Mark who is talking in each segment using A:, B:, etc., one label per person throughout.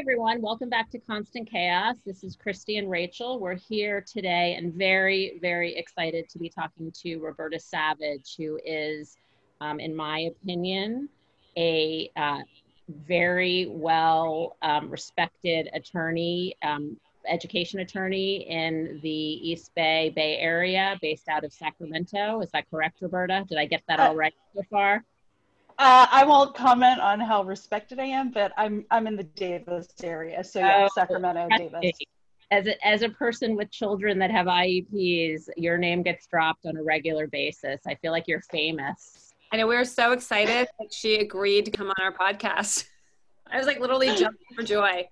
A: everyone. Welcome back to Constant Chaos. This is Christie and Rachel. We're here today and very, very excited to be talking to Roberta Savage, who is, um, in my opinion, a uh, very well um, respected attorney, um, education attorney in the East Bay Bay Area, based out of Sacramento. Is that correct, Roberta? Did I get that all right so far?
B: Uh, I won't comment on how respected I am, but I'm I'm in the Davis area, so yeah, oh, Sacramento, Davis.
A: As a, as a person with children that have IEPs, your name gets dropped on a regular basis. I feel like you're famous.
C: I know we are so excited that she agreed to come on our podcast. I was like literally jumping for joy.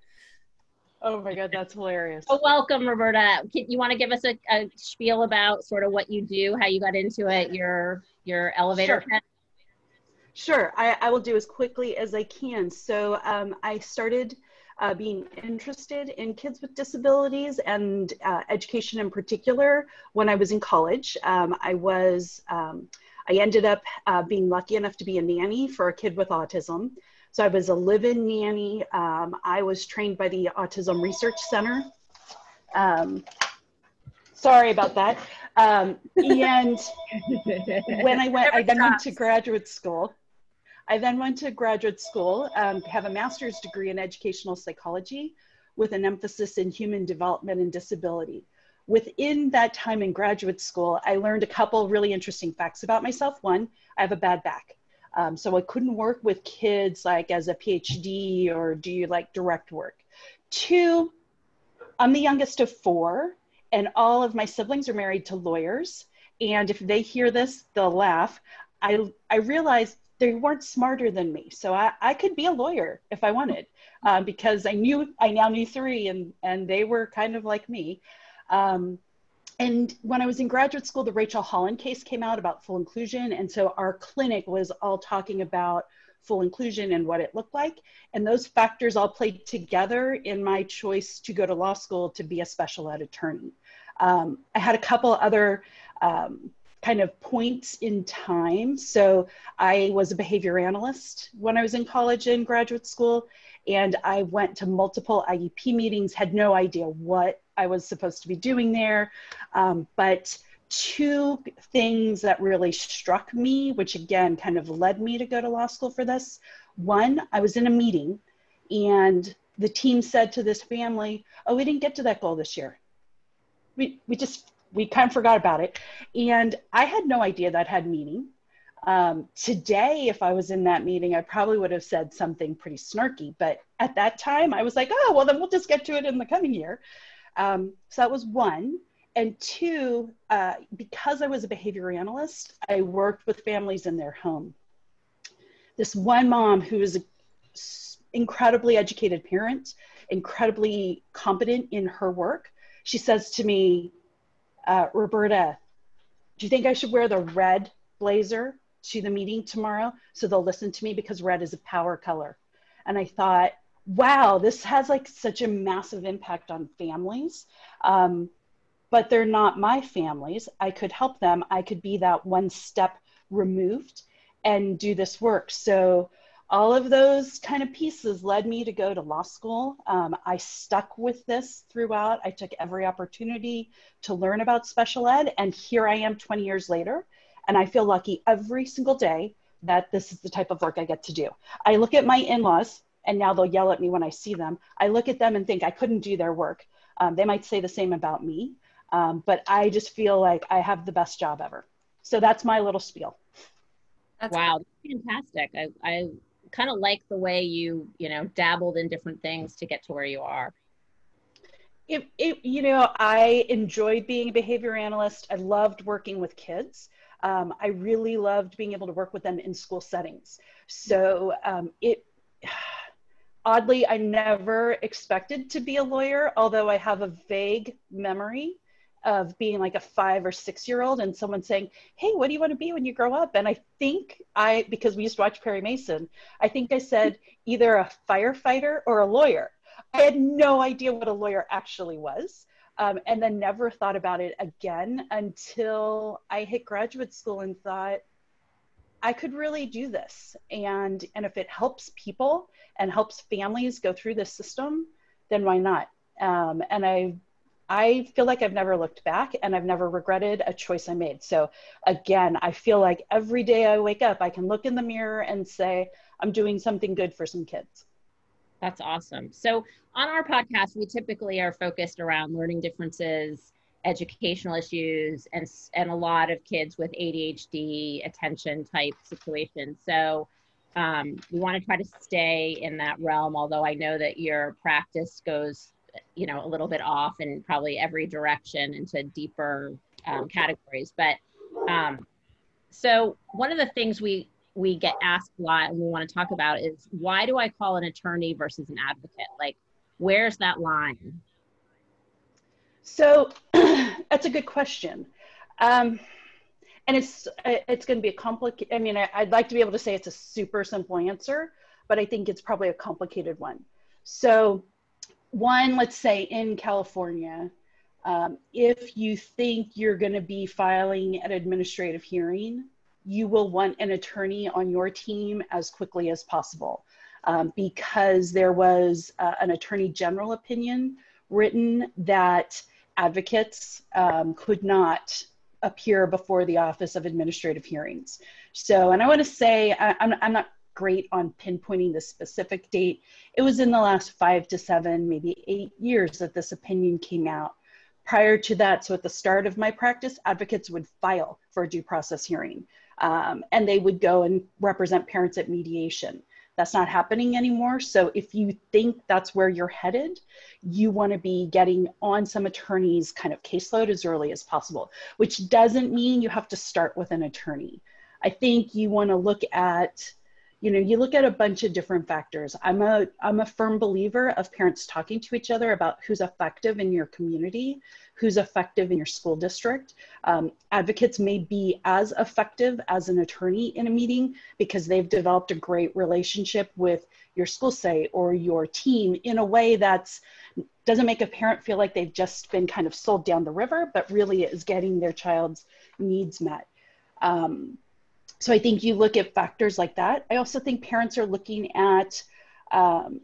B: Oh my god, that's hilarious.
A: Well, welcome, Roberta. Can, you want to give us a, a, spiel about sort of what you do, how you got into it, your your elevator
B: sure. Sure, I, I, will do as quickly as I can. So um, I started uh, being interested in kids with disabilities and uh, education in particular when I was in college. Um, I was, um, I ended up uh, being lucky enough to be a nanny for a kid with autism. So I was a live-in nanny. Um, I was trained by the Autism Research Center. Um, sorry about that. Um, and when I went, I then went to graduate school. I then went to graduate school, um, have a master's degree in educational psychology with an emphasis in human development and disability. Within that time in graduate school, I learned a couple really interesting facts about myself. One, I have a bad back. Um, so I couldn't work with kids like as a PhD or do you like direct work. Two, I'm the youngest of four, and all of my siblings are married to lawyers. And if they hear this, they'll laugh. I, I realized they weren't smarter than me. So I, I could be a lawyer if I wanted um, because I knew, I now knew three and, and they were kind of like me. Um, and when I was in graduate school, the Rachel Holland case came out about full inclusion. And so our clinic was all talking about full inclusion and what it looked like. And those factors all played together in my choice to go to law school to be a special ed attorney. Um, I had a couple other um, kind of points in time. So I was a behavior analyst when I was in college and graduate school, and I went to multiple IEP meetings, had no idea what I was supposed to be doing there. Um, but two things that really struck me, which again kind of led me to go to law school for this. One, I was in a meeting and the team said to this family, Oh, we didn't get to that goal this year. We, we just we kind of forgot about it. And I had no idea that had meaning. Um, today, if I was in that meeting, I probably would have said something pretty snarky. But at that time, I was like, oh, well, then we'll just get to it in the coming year. Um, so that was one. And two, uh, because I was a behavior analyst, I worked with families in their home. This one mom who is an incredibly educated parent, incredibly competent in her work, she says to me, uh, Roberta, do you think I should wear the red blazer to the meeting tomorrow so they'll listen to me because red is a power color? And I thought, wow, this has like such a massive impact on families. Um, but they're not my families. I could help them. I could be that one step removed and do this work. So all of those kind of pieces led me to go to law school. Um, I stuck with this throughout. I took every opportunity to learn about special ed, and here I am 20 years later. And I feel lucky every single day that this is the type of work I get to do. I look at my in laws, and now they'll yell at me when I see them. I look at them and think I couldn't do their work. Um, they might say the same about me, um, but I just feel like I have the best job ever. So that's my little spiel.
A: That's wow, fantastic. I, I kind of like the way you you know dabbled in different things to get to where you are.
B: It, it you know i enjoyed being a behavior analyst. I loved working with kids. Um, i really loved being able to work with them in school settings. So um, it oddly i never expected to be a lawyer although i have a vague memory of being like a five or six year old and someone saying, Hey, what do you want to be when you grow up? And I think I, because we used to watch Perry Mason, I think I said either a firefighter or a lawyer. I had no idea what a lawyer actually was. Um, and then never thought about it again until I hit graduate school and thought, I could really do this. And, and if it helps people and helps families go through this system, then why not? Um, and I, I feel like I've never looked back and I've never regretted a choice I made. So again, I feel like every day I wake up, I can look in the mirror and say, I'm doing something good for some kids.
A: That's awesome. So on our podcast, we typically are focused around learning differences educational issues and and a lot of kids with ADHD attention type situations. So um, we want to try to stay in that realm. Although I know that your practice goes, you know, a little bit off in probably every direction into deeper um, categories. But um, so one of the things we we get asked a lot and we want to talk about is why do I call an attorney versus an advocate? Like, where's that line?
B: So that's a good question. Um, and it's it's going to be a complicated. I mean, I, I'd like to be able to say it's a super simple answer, but I think it's probably a complicated one. So, one, let's say in California, um, if you think you're going to be filing an administrative hearing, you will want an attorney on your team as quickly as possible um, because there was uh, an attorney general opinion written that advocates um, could not appear before the Office of Administrative Hearings. So, and I want to say, I, I'm, I'm not great on pinpointing the specific date. It was in the last five to seven, maybe eight years that this opinion came out. Prior to that, so at the start of my practice, advocates would file for a due process hearing um, and they would go and represent parents at mediation. That's not happening anymore. So if you think that's where you're headed, you want to be getting on some attorney's kind of caseload as early as possible, which doesn't mean you have to start with an attorney. I think you want to look at you know you look at a bunch of different factors. I'm a i'm a firm believer of parents talking to each other about who's effective in your community who's effective in your school district. Um, advocates may be as effective as an attorney in a meeting because they've developed a great relationship with your school say or your team in a way that's doesn't make a parent feel like they've just been kind of sold down the river but really is getting their child's needs met. Um, so I think you look at factors like that. I also think parents are looking at, um,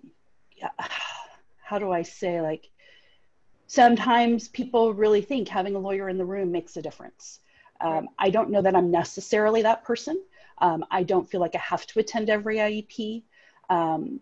B: how do I say, like, sometimes people really think having a lawyer in the room makes a difference. Um, I don't know that I'm necessarily that person. Um, I don't feel like I have to attend every IEP. Um,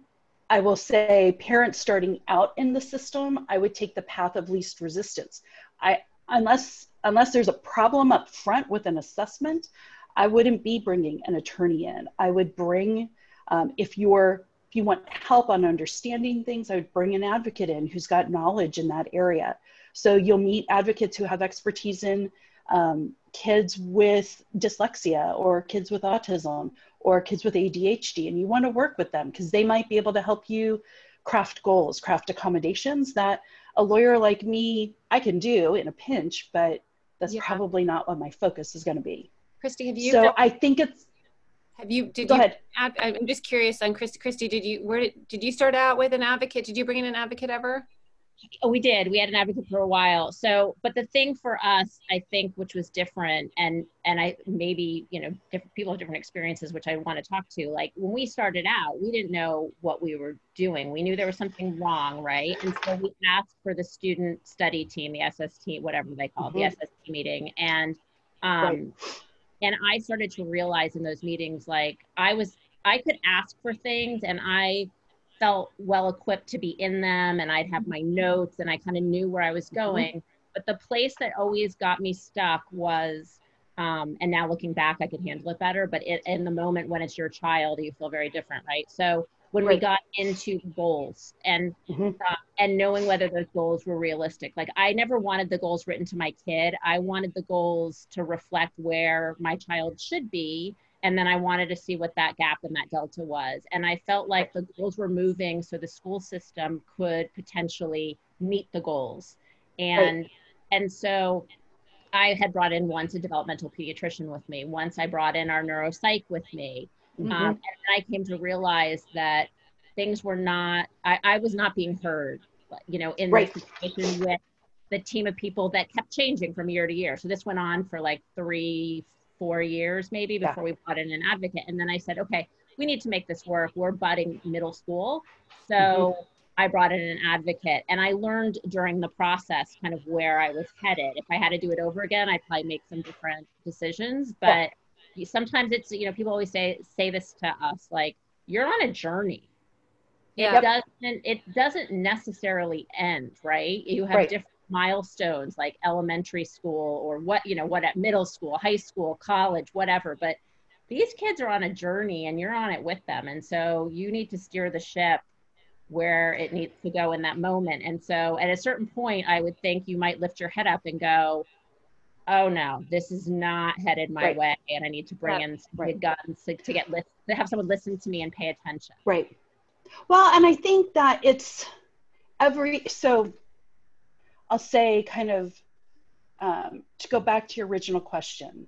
B: I will say, parents starting out in the system, I would take the path of least resistance. I unless unless there's a problem up front with an assessment, I wouldn't be bringing an attorney in. I would bring, um, if you're if you want help on understanding things, I would bring an advocate in who's got knowledge in that area. So you'll meet advocates who have expertise in um, kids with dyslexia or kids with autism or kids with ADHD, and you want to work with them because they might be able to help you craft goals, craft accommodations that a lawyer like me I can do in a pinch, but that's yeah. probably not what my focus is going to be.
C: Christie, have you?
B: So I think it's.
C: Have you? Did
B: go
C: you?
B: Ahead.
C: I'm just curious on Christie. Christie, did you? Where did, did you start out with an advocate? Did you bring in an advocate ever?
A: Oh, we did. We had an advocate for a while. So, but the thing for us, I think, which was different, and and I maybe you know different people have different experiences, which I want to talk to. Like when we started out, we didn't know what we were doing. We knew there was something wrong, right? And so we asked for the student study team, the SST, whatever they call mm-hmm. the SST meeting, and um, right and i started to realize in those meetings like i was i could ask for things and i felt well equipped to be in them and i'd have my notes and i kind of knew where i was mm-hmm. going mm-hmm. but the place that always got me stuck was um, and now looking back i could handle it better but it, in the moment when it's your child you feel very different right so when right. we got into goals and mm-hmm. uh, and knowing whether those goals were realistic like i never wanted the goals written to my kid i wanted the goals to reflect where my child should be and then i wanted to see what that gap and that delta was and i felt like the goals were moving so the school system could potentially meet the goals and right. and so i had brought in once a developmental pediatrician with me once i brought in our neuropsych with me mm-hmm. Um, and I came to realize that things were not, I, I was not being heard, you know, in right. this situation with the team of people that kept changing from year to year. So this went on for like three, four years maybe before yeah. we brought in an advocate. And then I said, okay, we need to make this work. We're budding middle school. So mm-hmm. I brought in an advocate and I learned during the process kind of where I was headed. If I had to do it over again, I'd probably make some different decisions. But yeah. Sometimes it's, you know, people always say say this to us, like, you're on a journey. It yep. doesn't it doesn't necessarily end, right? You have right. different milestones like elementary school or what, you know, what at middle school, high school, college, whatever. But these kids are on a journey and you're on it with them. And so you need to steer the ship where it needs to go in that moment. And so at a certain point, I would think you might lift your head up and go, oh no, this is not headed my right. way. And I need to bring yeah. in some right. guns to, to get list, to have someone listen to me and pay attention.
B: Right. Well, and I think that it's every, so I'll say kind of um, to go back to your original question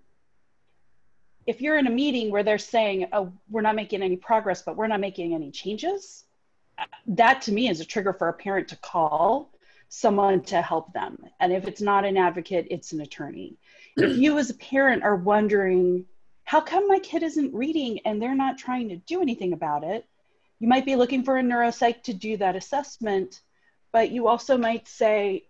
B: if you're in a meeting where they're saying, oh, we're not making any progress, but we're not making any changes, that to me is a trigger for a parent to call someone to help them. And if it's not an advocate, it's an attorney. if you as a parent are wondering, how come my kid isn't reading and they're not trying to do anything about it? You might be looking for a neuropsych to do that assessment, but you also might say,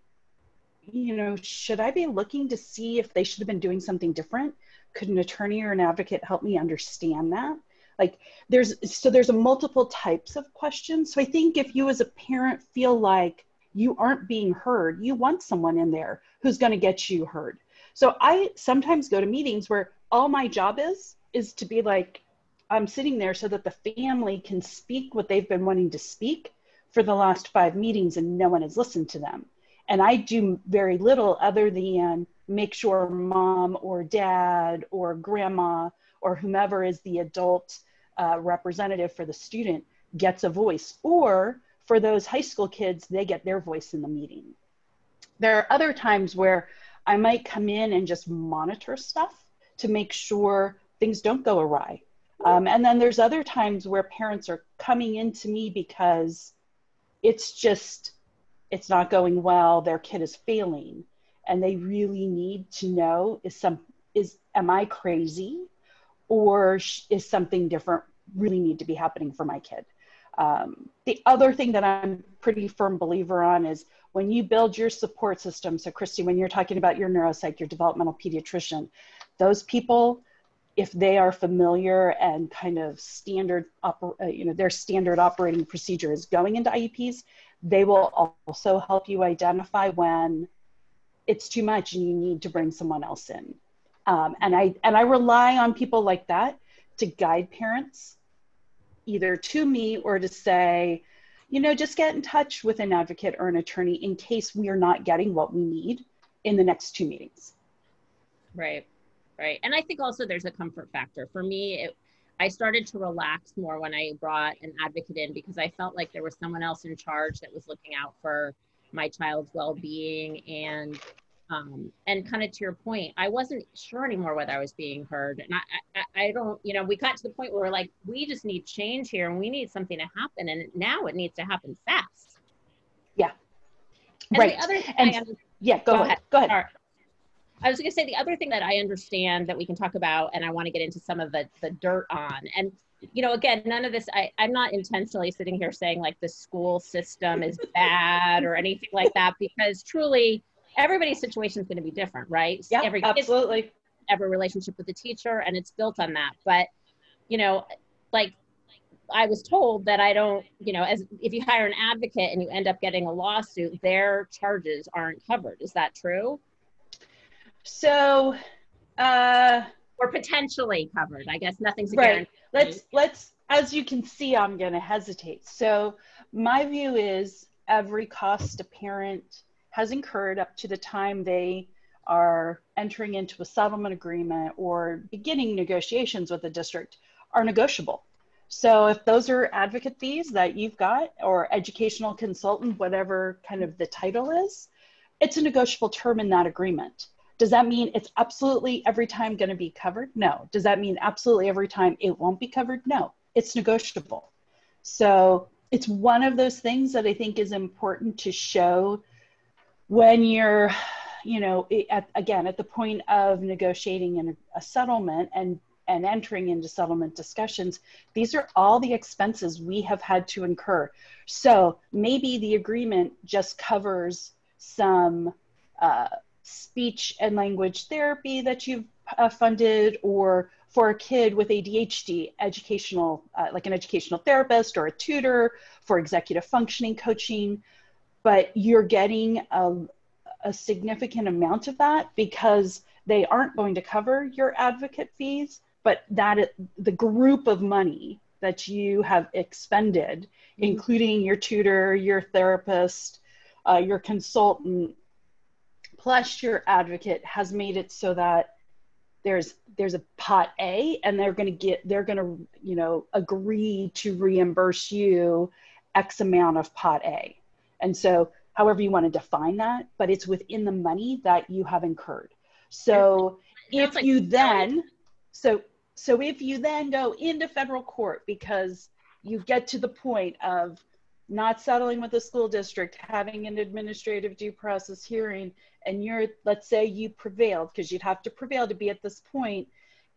B: you know, should I be looking to see if they should have been doing something different? could an attorney or an advocate help me understand that like there's so there's a multiple types of questions so i think if you as a parent feel like you aren't being heard. You want someone in there who's going to get you heard. So i sometimes go to meetings where all my job is is to be like i'm sitting there so that the family can speak what they've been wanting to speak for the last five meetings and no one has listened to them. And i do very little other than make sure mom or dad or grandma or whomever is the adult uh, representative for the student gets a voice. Or for those high school kids they get their voice in the meeting. There are other times where i might come in and just monitor stuff to make sure things don't go awry. Um, and then there's other times where parents are coming into me because it's just it's not going well their kid is failing and they really need to know is some is am i crazy? Or is something different really need to be happening for my kid um, the other thing that i'm pretty firm believer on is when you build your support system so christie when you're talking about your neuropsych your developmental pediatrician those people if they are familiar and kind of standard uh, you know their standard operating procedure is going into ieps they will also help you identify when it's too much and you need to bring someone else in. Um, and I and I rely on people like that to guide parents either to me or to say, you know, just get in touch with an advocate or an attorney in case we are not getting what we need in the next two meetings.
A: Right. Right. And I think also there's a comfort factor. For me, it, I started to relax more when I brought an advocate in because I felt like there was someone else in charge that was looking out for my child's well-being and um, and kind of to your point, I wasn't sure anymore whether I was being heard. And I, I, I, don't, you know, we got to the point where we're like, we just need change here and we need something to happen. And now it needs to happen fast.
B: Yeah.
A: And right. The other
B: and, yeah, go, go ahead. ahead. Go ahead. Right.
A: I was going to say the other thing that I understand that we can talk about, and I want to get into some of the, the dirt on. And you know, again, none of this, I, I'm not intentionally sitting here saying like the school system is bad or anything like that, because truly everybody's situation is going to be different, right?
B: Yeah, Every absolutely.
A: Every relationship with the teacher, and it's built on that. But, you know, like I was told that I don't, you know, as if you hire an advocate and you end up getting a lawsuit, their charges aren't covered. Is that true?
B: So, uh,
A: or potentially covered. I guess nothing's
B: right. Guarantee. Let's let's as you can see, I'm going to hesitate. So my view is every cost a parent has incurred up to the time they are entering into a settlement agreement or beginning negotiations with the district are negotiable. So if those are advocate fees that you've got or educational consultant, whatever kind of the title is, it's a negotiable term in that agreement. Does that mean it's absolutely every time going to be covered? No. Does that mean absolutely every time it won't be covered? No. It's negotiable. So it's one of those things that I think is important to show when you're you know, at, again, at the point of negotiating an, a settlement and and entering into settlement discussions, these are all the expenses we have had to incur. So maybe the agreement just covers some uh, speech and language therapy that you've uh, funded, or for a kid with ADHD, educational, uh, like an educational therapist or a tutor for executive functioning coaching. But you're getting a, a significant amount of that because they aren't going to cover your advocate fees but that the group of money that you have expended, mm-hmm. including your tutor, your therapist, uh, your consultant, plus your advocate, has made it so that there's there's a pot A, and they're going to get they're going to you know agree to reimburse you X amount of pot A, and so however you want to define that, but it's within the money that you have incurred. So if you then so so if you then go into federal court because you get to the point of not settling with the school district, having an administrative due process hearing, and you're, let's say you prevailed, because you'd have to prevail to be at this point,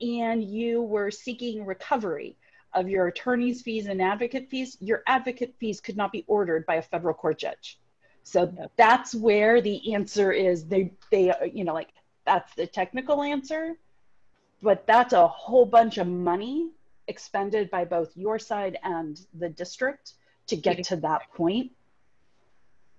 B: and you were seeking recovery of your attorney's fees and advocate fees, your advocate fees could not be ordered by a federal court judge. So that's where the answer is. They, they, you know, like that's the technical answer but that's a whole bunch of money expended by both your side and the district to get to that point.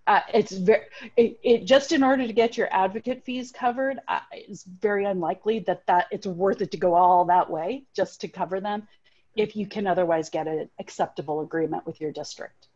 B: Uh, it's very it, it, just in order to get your advocate fees covered uh, it's very unlikely that that it's worth it to go all that way just to cover them if you can otherwise get an acceptable agreement with your district.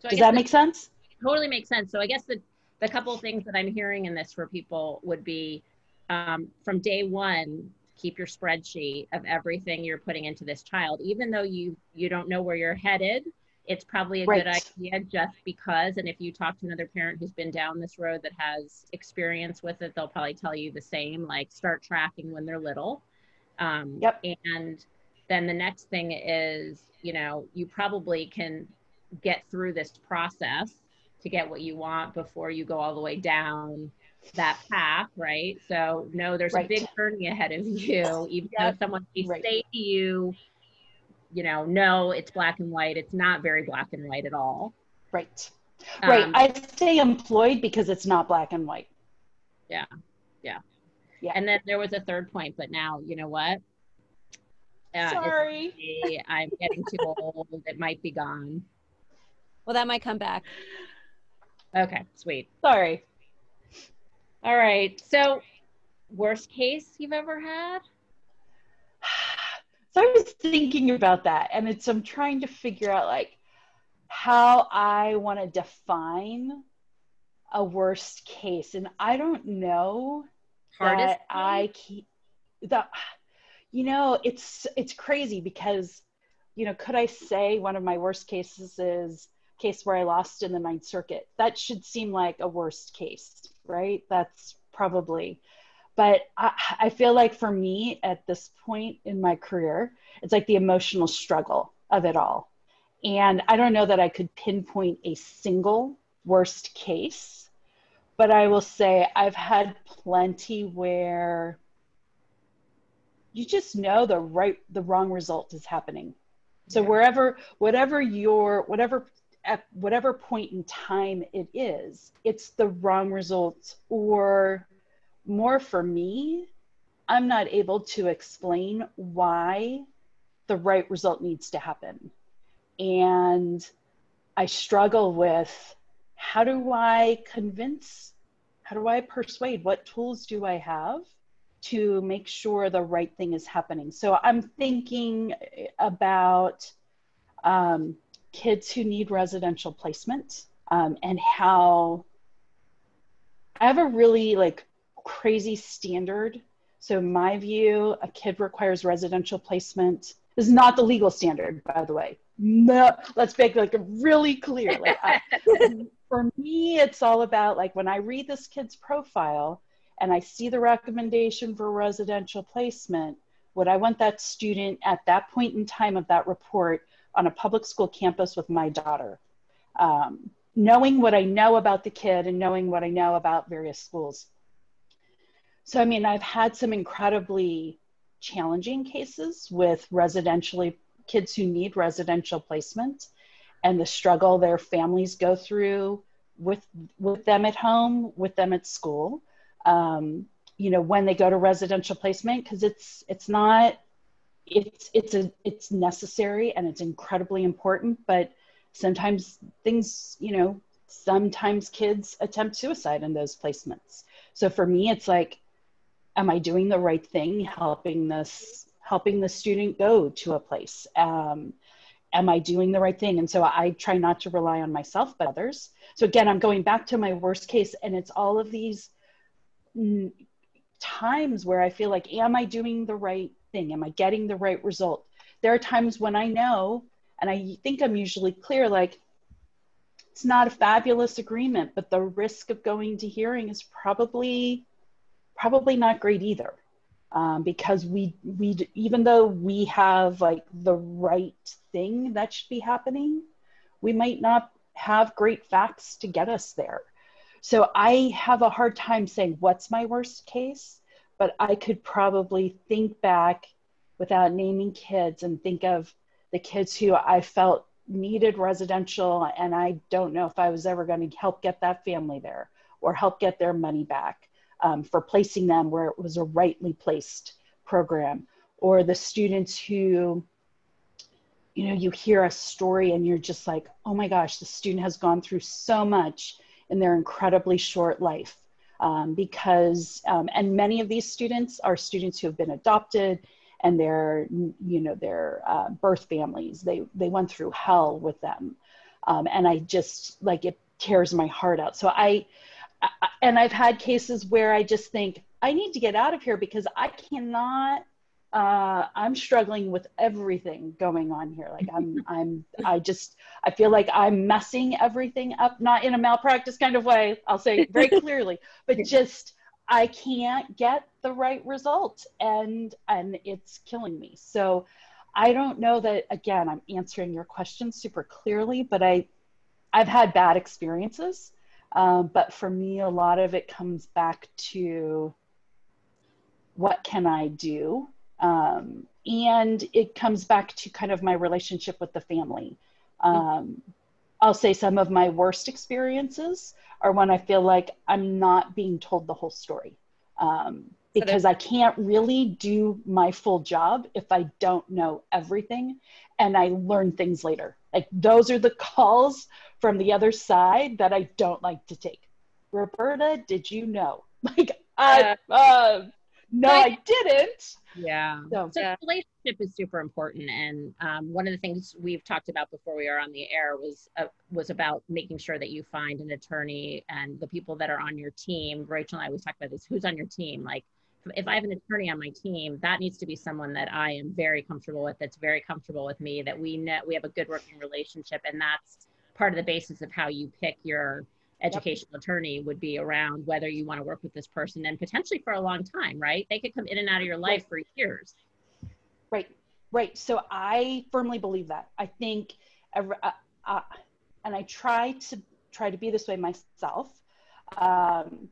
B: So does that make sense?
A: Totally makes sense. So i guess the the couple of things that i'm hearing in this for people would be um, from day one keep your spreadsheet of everything you're putting into this child. Even though you you don't know where you're headed it's probably a right. good idea just because and if you talk to another parent who's been down this road that has experience with it they'll probably tell you the same like start tracking when they're little. Um,
B: yep.
A: and then the next thing is you know you probably can get through this process to get what you want before you go all the way down that path, right? So no, there's right. a big journey ahead of you. Even yep. though someone may right. say to you, you know, no, it's black and white. It's not very black and white at all.
B: Right. Um, right. I say employed because it's not black and white.
A: Yeah. Yeah. Yeah. And then there was a third point, but now you know what?
B: Uh, Sorry.
A: I'm getting too old. It might be gone.
C: Well, that might come back.
A: Okay, sweet.
B: Sorry.
A: All right. So, worst case you've ever had?
B: So I was thinking about that, and it's I'm trying to figure out like how I want to define a worst case, and I don't know Hardest that I keep that. You know, it's it's crazy because you know, could I say one of my worst cases is case where I lost in the Ninth Circuit? That should seem like a worst case right? That's probably, but I, I feel like for me at this point in my career, it's like the emotional struggle of it all. And I don't know that I could pinpoint a single worst case, but I will say I've had plenty where you just know the right the wrong result is happening so yeah. wherever whatever your whatever at whatever point in time it is, it's the wrong results, or more for me, I'm not able to explain why the right result needs to happen. And I struggle with how do I convince, how do I persuade, what tools do I have to make sure the right thing is happening? So I'm thinking about um, kids who need residential placement um, and how I have a really like crazy standard. So my view, a kid requires residential placement. This is not the legal standard, by the way. No, let's make like really clear. Like I, for me, it's all about like when I read this kid's profile and I see the recommendation for residential placement, would I want that student at that point in time of that report on a public school campus with my daughter. Um, knowing what I know about the kid and knowing what I know about various schools. so, I mean, I've had some incredibly challenging cases with residentially kids who need residential placement and the struggle their families go through with with them at home, with them at school. Um, you know, when they go to residential placement, because it's it's not it's it's a it's necessary and it's incredibly important, but sometimes things you know sometimes kids attempt suicide in those placements. So for me, it's like, am I doing the right thing, helping this helping the student go to a place? Um, am I doing the right thing? And so I try not to rely on myself, but others. So again, I'm going back to my worst case, and it's all of these times where I feel like, am I doing the right thing? Am I getting the right result? There are times when I know, and I think I'm usually clear, like, it's not a fabulous agreement, but the risk of going to hearing is probably probably not great either um, because we we even though we have like the right thing that should be happening we might not have great facts to get us there so i have a hard time saying what's my worst case but i could probably think back without naming kids and think of the kids who i felt needed residential and i don't know if i was ever going to help get that family there or help get their money back um, for placing them where it was a rightly placed program. Or the students who you know you hear a story and you're just like oh my gosh the student has gone through so much in their incredibly short life um, because um, and many of these students are students who have been adopted and their you know their uh, birth families they they went through hell with them um, and i just like it tears my heart out so I and I've had cases where I just think I need to get out of here because I cannot. Uh, I'm struggling with everything going on here. Like I'm, I'm, I just, I feel like I'm messing everything up, not in a malpractice kind of way. I'll say very clearly, but just I can't get the right result, and and it's killing me. So I don't know that. Again, I'm answering your question super clearly, but I, I've had bad experiences um, but for me, a lot of it comes back to what can I do? Um, and it comes back to kind of my relationship with the family. Um, I'll say some of my worst experiences are when I feel like I'm not being told the whole story. Um, because I can't really do my full job if I don't know everything and I learn things later. Like those are the calls from the other side that I don't like to take. Roberta, did you know? Like, I, uh, no, I didn't.
A: Yeah. So, so relationship is super important, and um, one of the things we've talked about before we are on the air was uh, was about making sure that you find an attorney and the people that are on your team. Rachel and I always talk about this: who's on your team? Like, if I have an attorney on my team, that needs to be someone that I am very comfortable with. That's very comfortable with me. That we know we have a good working relationship, and that's part of the basis of how you pick your educational yep. attorney would be around whether you want to work with this person and potentially for a long time, right? They could come in and out of your life right. for years.
B: Right, right. So I firmly believe that. I think, uh, uh, and I try to try to be this way myself. Um,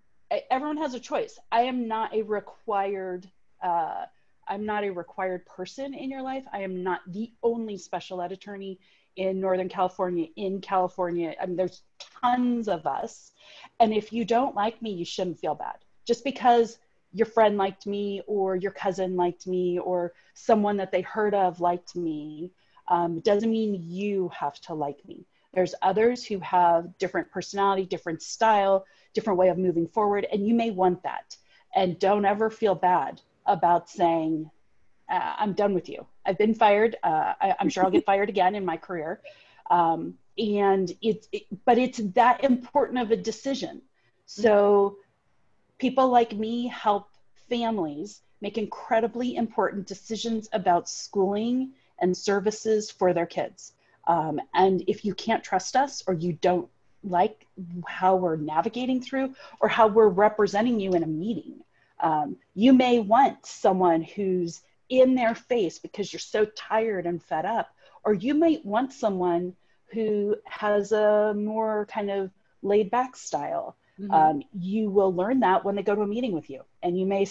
B: everyone has a choice. I am not a required. Uh, I'm not a required person in your life. I am not the only special ed attorney in Northern California, in California. I mean, there's tons of us. And if you don't like me, you shouldn't feel bad. Just because your friend liked me or your cousin liked me or someone that they heard of liked me um, doesn't mean you have to like me. There's others who have different personality, different style, different way of moving forward, and you may want that. And don't ever feel bad about saying, uh, I'm done with you. I've been fired. Uh, I, am sure I'll get fired again in my career. Um, and it's, it, but it's that important of a decision. So people like me help families make incredibly important decisions about schooling and services for their kids. Um, and if you can't trust us or you don't like how we're navigating through or how we're representing you in a meeting, um, you may want someone who's in their face because you're so tired and fed up. Or you might want someone who has a more kind of laid back style. Mm-hmm. Um, you will learn that when they go to a meeting with you. And you may,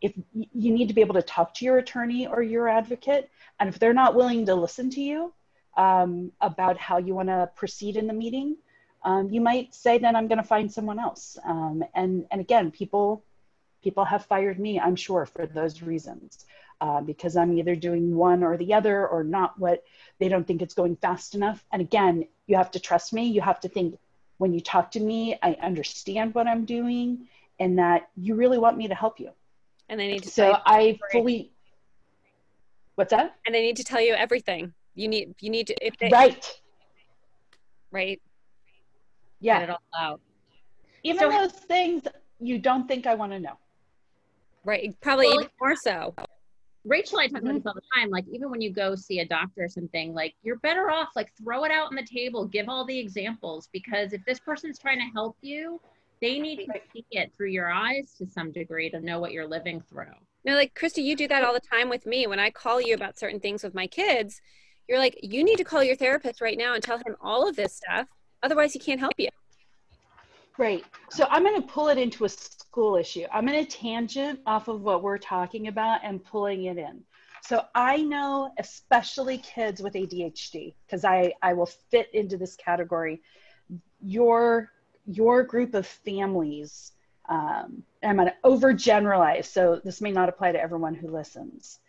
B: if you need to be able to talk to your attorney or your advocate, and if they're not willing to listen to you um, about how you want to proceed in the meeting, um, you might say, then I'm going to find someone else. Um, and, and again, people, people have fired me, I'm sure, for those reasons. Uh, because I'm either doing one or the other or not what they don't think it's going fast enough. And again, you have to trust me. You have to think when you talk to me, I understand what I'm doing and that you really want me to help you.
C: And they need to
B: So I fully What's that?
C: And they need to tell you everything. You need you need to if they
B: Right.
C: Right.
B: Yeah.
A: Get it all out.
B: Even so, those things you don't think I want to know.
C: Right. Probably well, even more so.
A: Rachel, I talk about mm-hmm. this all the time. Like, even when you go see a doctor or something, like, you're better off, like, throw it out on the table, give all the examples, because if this person's trying to help you, they need to see it through your eyes to some degree to know what you're living through.
C: No, like, Christie, you do that all the time with me. When I call you about certain things with my kids, you're like, you need to call your therapist right now and tell him all of this stuff. Otherwise, he can't help you.
B: Right. So I'm going to pull it into a school issue. I'm going to tangent off of what we're talking about and pulling it in. So I know, especially kids with ADHD, because I, I will fit into this category. Your your group of families, um, I'm going to overgeneralize, so this may not apply to everyone who listens.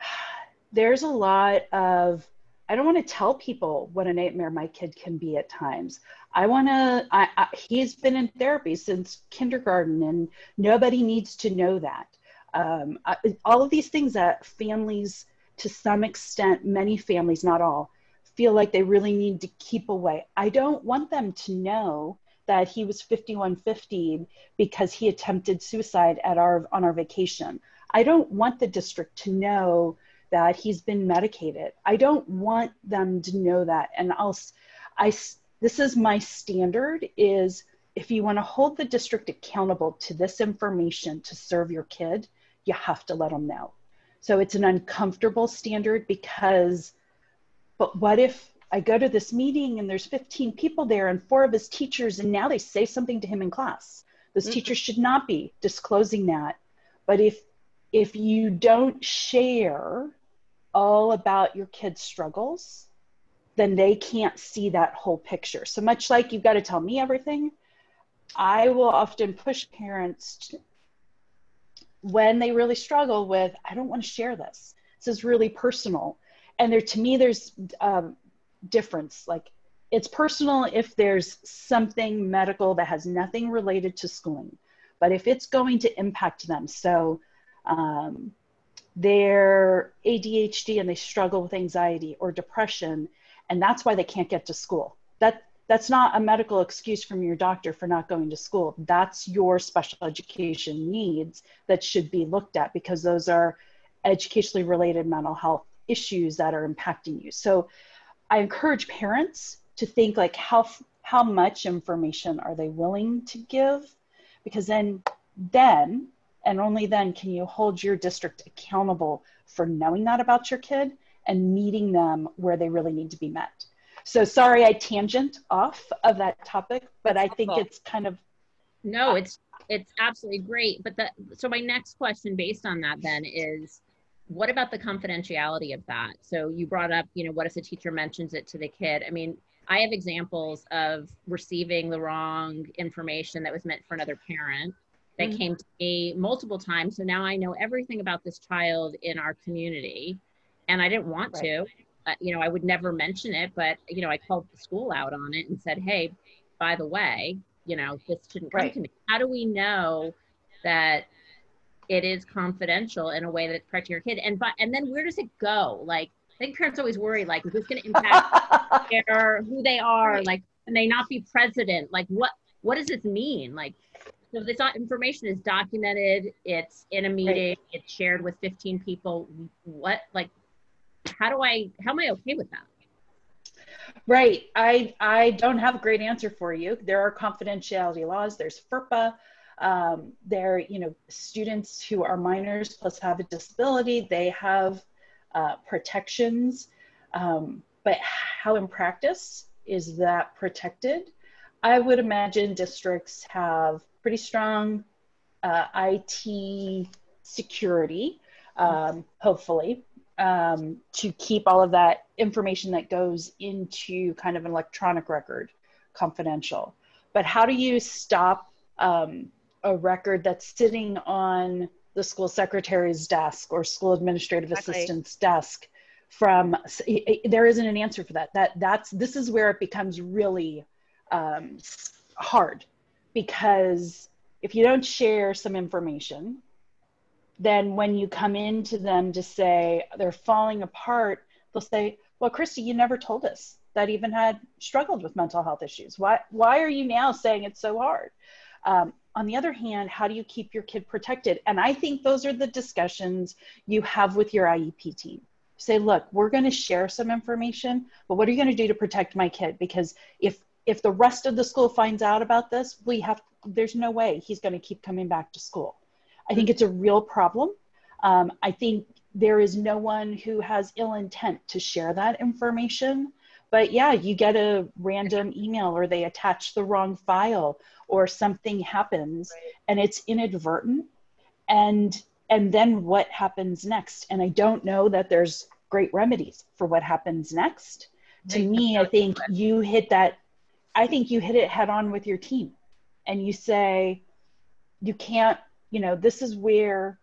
B: There's a lot of I don't want to tell people what a nightmare my kid can be at times. I want to, I, I, he's been in therapy since kindergarten and nobody needs to know that. Um, I, all of these things that families, to some extent, many families, not all, feel like they really need to keep away. I don't want them to know that he was 5115 because he attempted suicide at our on our vacation. I don't want the district to know that he's been medicated. I don't want them to know that. And I'll, I, this is my standard is if you want to hold the district accountable to this information to serve your kid, you have to let them know. So it's an uncomfortable standard because, but what if I go to this meeting and there's 15 people there and four of his teachers, and now they say something to him in class? Those mm-hmm. teachers should not be disclosing that. But if if you don't share all about your kids' struggles, then they can't see that whole picture. So much like you've got to tell me everything, I will often push parents to, when they really struggle with, I don't want to share this. This is really personal. And there, to me, there's um, difference. Like it's personal if there's something medical that has nothing related to schooling, but if it's going to impact them. So um, they're ADHD and they struggle with anxiety or depression, and that's why they can't get to school. That that's not a medical excuse from your doctor for not going to school. That's your special education needs that should be looked at because those are educationally related mental health issues that are impacting you. So I encourage parents to think like how how much information are they willing to give because then then and only then can you hold your district accountable for knowing that about your kid and meeting them where they really need to be met. So sorry I tangent off of that topic, but I think it's kind of
A: No, it's it's absolutely great. But the so my next question based on that then is what about the confidentiality of that? So you brought up, you know, what if the teacher mentions it to the kid? I mean, I have examples of receiving the wrong information that was meant for another parent that mm-hmm. came to me multiple times. So now I know everything about this child in our community. And I didn't want right. to. Uh, you know, I would never mention it, but, you know, I called the school out on it and said, hey, by the way, you know, this shouldn't come right. to me. How do we know that it is confidential in a way that that's protecting your kid? And, but, and then where does it go? Like, I think parents always worry, like, is this going to impact their, who they are? Like, can they not be president? Like, what, what does this mean? Like, so this information is documented, it's in a meeting, right. it's shared with 15 people. What, like, how do I, how am I okay with that?
B: Right. I, I don't have a great answer for you. There are confidentiality laws. There's FERPA. Um, there, you know, students who are minors plus have a disability, they have uh, protections. Um, but how in practice is that protected? I would imagine districts have pretty strong uh, IT security, um, hopefully, um, to keep all of that information that goes into kind of an electronic record confidential. But how do you stop um, a record that's sitting on the school secretary's desk or school administrative exactly. assistant's desk from there isn't an answer for that that that's this is where it becomes really um, hard because if you don't share some information then when you come into them to say they're falling apart they'll say well christie you never told us that even had struggled with mental health issues. Why why are you now saying it's so hard? Um, on the other hand how do you keep your kid protected? And i think those are the discussions you have with your iep team. Say look we're going to share some information but what are you going to do to protect my kid? Because if if the rest of the school finds out about this we have there's no way he's going to keep coming back to school i think it's a real problem. Um, i think there is no one who has ill intent to share that information. But yeah you get a random email or they attach the wrong file or something happens right. and it's inadvertent. And and then what happens next? And i don't know that there's great remedies for what happens next. To me i think you hit that i think you hit it head on with your team and you say you can't you know this is where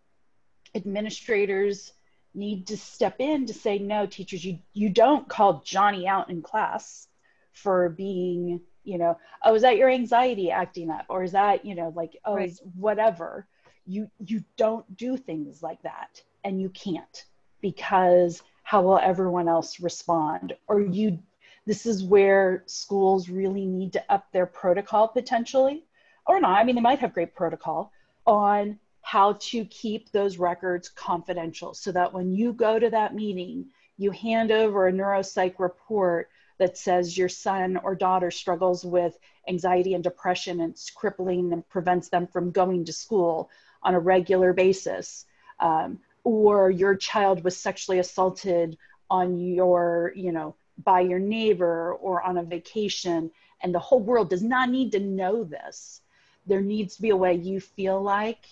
B: administrators need to step in to say no teachers you you don't call johnny out in class for being you know oh is that your anxiety acting up? Or is that you know like oh right. whatever. You you don't do things like that. And you can't because how will everyone else respond? Or you this is where schools really need to up their protocol potentially. Or not. I mean they might have great protocol on how to keep those records confidential so that when you go to that meeting you hand over a neuropsych report that says your son or daughter struggles with anxiety and depression and it's crippling and prevents them from going to school on a regular basis um, or your child was sexually assaulted on your you know by your neighbor or on a vacation and the whole world does not need to know this there needs to be a way you feel like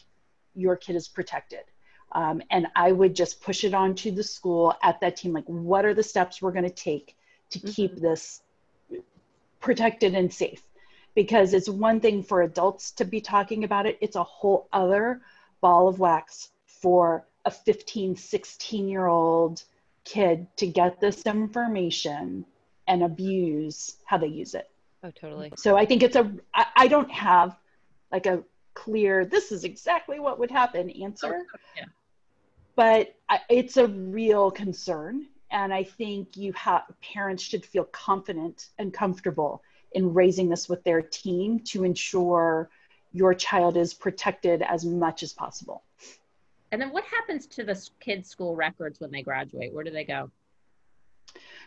B: your kid is protected. Um, and i would just push it on to the school at that team like what are the steps we're going to take to mm-hmm. keep this protected and safe? Because it's one thing for adults to be talking about it it's a whole other ball of wax for a 15 16 year old kid to get this information and abuse how they use it.
C: Oh totally.
B: So i think it's a I, I don't have like a clear this is exactly what would happen answer oh, yeah. but I, it's a real concern and I think you have parents should feel confident and comfortable in raising this with their team to ensure your child is protected as much as possible.
A: And then what happens to the kids' school records when they graduate? Where do they go?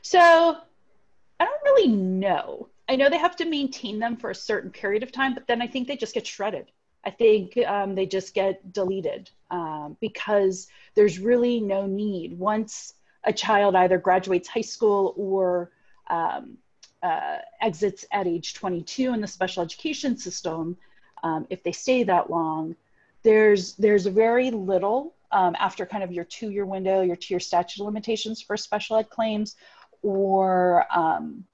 B: So I don't really know. I know they have to maintain them for a certain period of time, but then I think they just get shredded. I think um, they just get deleted um, because there's really no need. Once a child either graduates high school or um, uh, exits at age 22 in the special education system, um, if they stay that long, there's there's very little um, after kind of your two-year window, your two-year statute limitations for special ed claims, or um,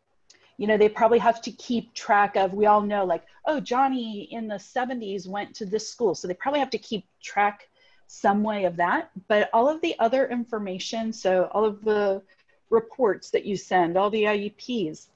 B: you know they probably have to keep track of. We all know like oh Johnny in the 70s went to this school, so they probably have to keep track some way of that. But all of the other information, so all of the reports that you send, all the IEPs,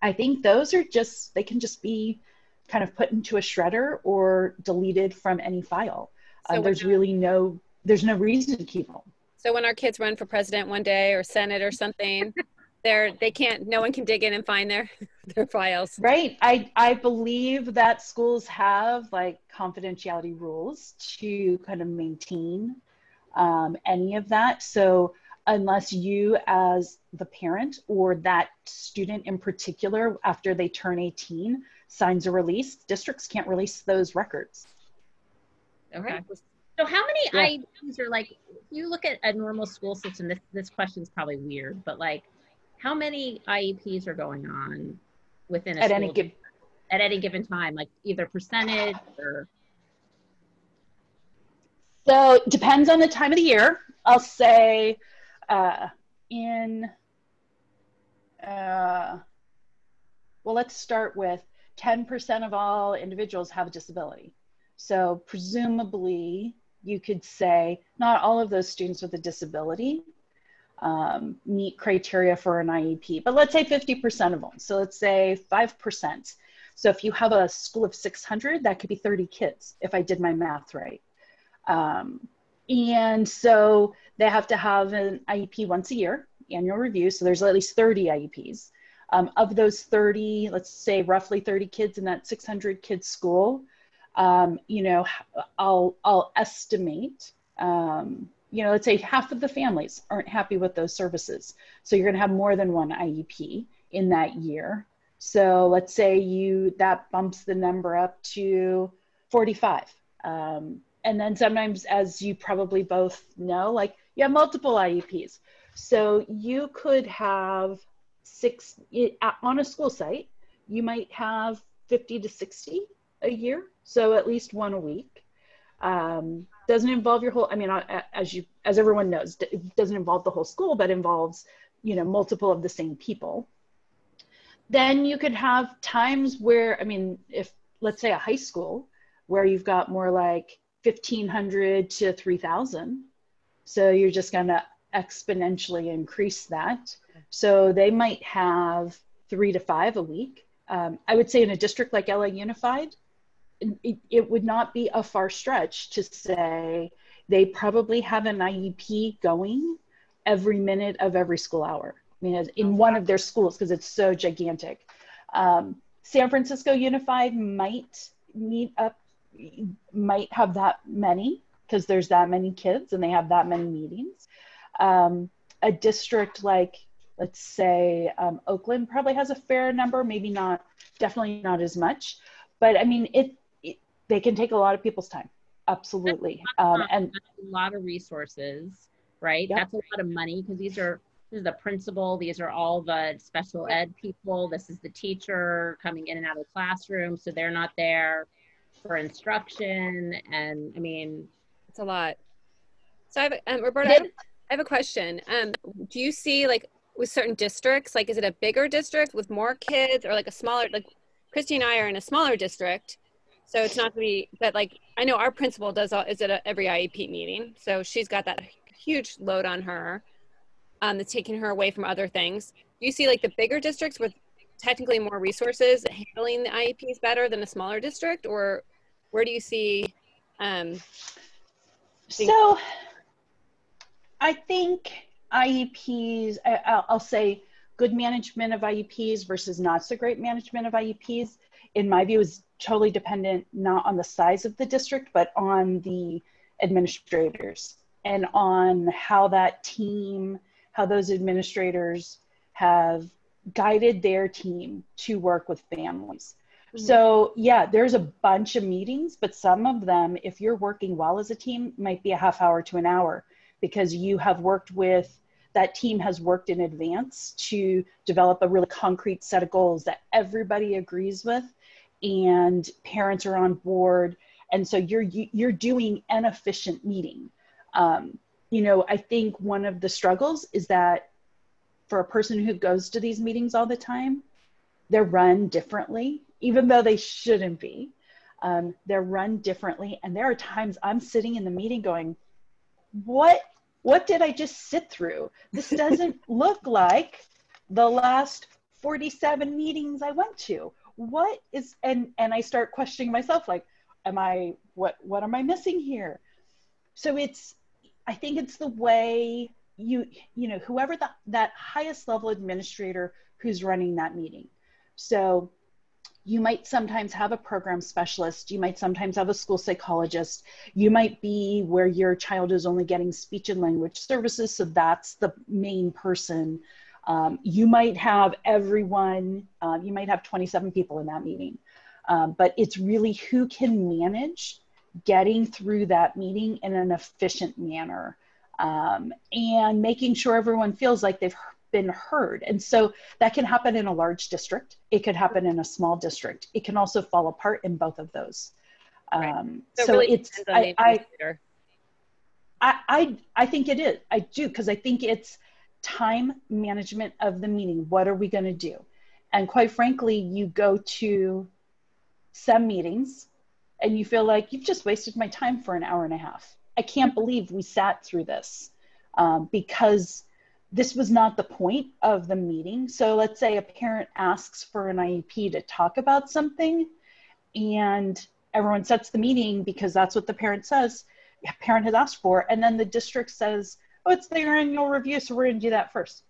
B: I think those are just, they can just be kind of put into a shredder or deleted from any file. So uh, there's really no, there's no reason to keep them.
C: So when our kids run for president one day or senate or something, they're they can't no one can dig in and find their their files.
B: Right. I i believe that schools have like confidentiality rules to kind of maintain um, any of that. So unless you as the parent or that student in particular after they turn 18 signs a release districts can't release those records.
A: Okay. So how many yeah. IEPs are like you look at a normal school system this this question is probably weird but like how many IEPs are going on within
B: at any given
A: at any given time, like either percentage or?
B: So it depends on the time of the year. I'll say uh, in, uh, well, let's start with 10% of all individuals have a disability. So presumably you could say not all of those students with a disability um, meet criteria for an IEP, but let's say 50% of them. So let's say 5%. So if you have a school of 600, that could be 30 kids if I did my math right. Um, and so they have to have an IEP once a year, annual review. So there's at least 30 IEPs. Um, of those 30, let's say roughly 30 kids in that 600 kids school, um, you know, I'll, I'll estimate, um, you know, let's say half of the families aren't happy with those services. So you're going to have more than one IEP in that year. So let's say you, that bumps the number up to 45. Um, and then sometimes, as you probably both know, like you have multiple IEPs. So you could have six on a school site, you might have 50 to 60 a year. So at least one a week. Um, doesn't involve your whole, I mean, as you, as everyone knows, it doesn't involve the whole school, but involves, you know, multiple of the same people. Then you could have times where, I mean, if let's say a high school where you've got more like 1500 to 3000 so you're just going to exponentially increase that so they might have three to five a week um, i would say in a district like la unified it, it would not be a far stretch to say they probably have an iep going every minute of every school hour i mean in one of their schools because it's so gigantic. Um, san francisco unified might meet up might have that many because there's that many kids and they have that many meetings. Um, a district like, let's say, um, Oakland probably has a fair number, maybe not, definitely not as much, but I mean, it, it they can take a lot of people's time. Absolutely. Um, and
A: a lot of resources, right? Yep. That's a lot of money because these are this is the principal these are all the special ed people this is the teacher coming in and out of the classroom so they're not there for instruction and i mean
C: it's a lot so i have um, roberta I have, I have a question um, do you see like with certain districts like is it a bigger district with more kids or like a smaller like christie and i are in a smaller district so it's not to be but like i know our principal does all is at every iep meeting so she's got that huge load on her um, that's taking her away from other things you see like the bigger districts with technically more resources handling the IEPs better than a smaller district, or where do you see? Um,
B: so, I think IEPs. I, I'll say good management of IEPs versus not so great management of IEPs. In my view, is totally dependent not on the size of the district, but on the administrators and on how that team, how those administrators have guided their team to work with families. Mm-hmm. So, yeah, there's a bunch of meetings, but some of them, if you're working well as a team, might be a half hour to an hour because you have worked with that team has worked in advance to develop a really concrete set of goals that everybody agrees with and parents are on board and so you're you're doing an efficient meeting um, you know i think one of the struggles is that for a person who goes to these meetings all the time, they're run differently, even though they shouldn't be. Um, they're run differently, and there are times I'm sitting in the meeting going, "What? What did I just sit through? This doesn't look like the last 47 meetings I went to. What is?" And and I start questioning myself, like, "Am I? What? What am I missing here?" So it's, I think it's the way you you know whoever the, that highest level administrator who's running that meeting so you might sometimes have a program specialist you might sometimes have a school psychologist you might be where your child is only getting speech and language services so that's the main person um, you might have everyone uh, you might have 27 people in that meeting um, but it's really who can manage getting through that meeting in an efficient manner um, and making sure everyone feels like they've been heard. And so that can happen in a large district. It could happen in a small district. It can also fall apart in both of those. Right. Um, so, so really it's I I, I, I I think it is. I do because I think it's time management of the meeting. What are we going to do? And quite frankly, you go to some meetings and you feel like you've just wasted my time for an hour and a half. I can't believe we sat through this um, because this was not the point of the meeting. So let's say a parent asks for an IEP to talk about something and everyone sets the meeting because that's what the parent says, parent has asked for. And then the district says, oh, it's their annual review. So we're going to do that first.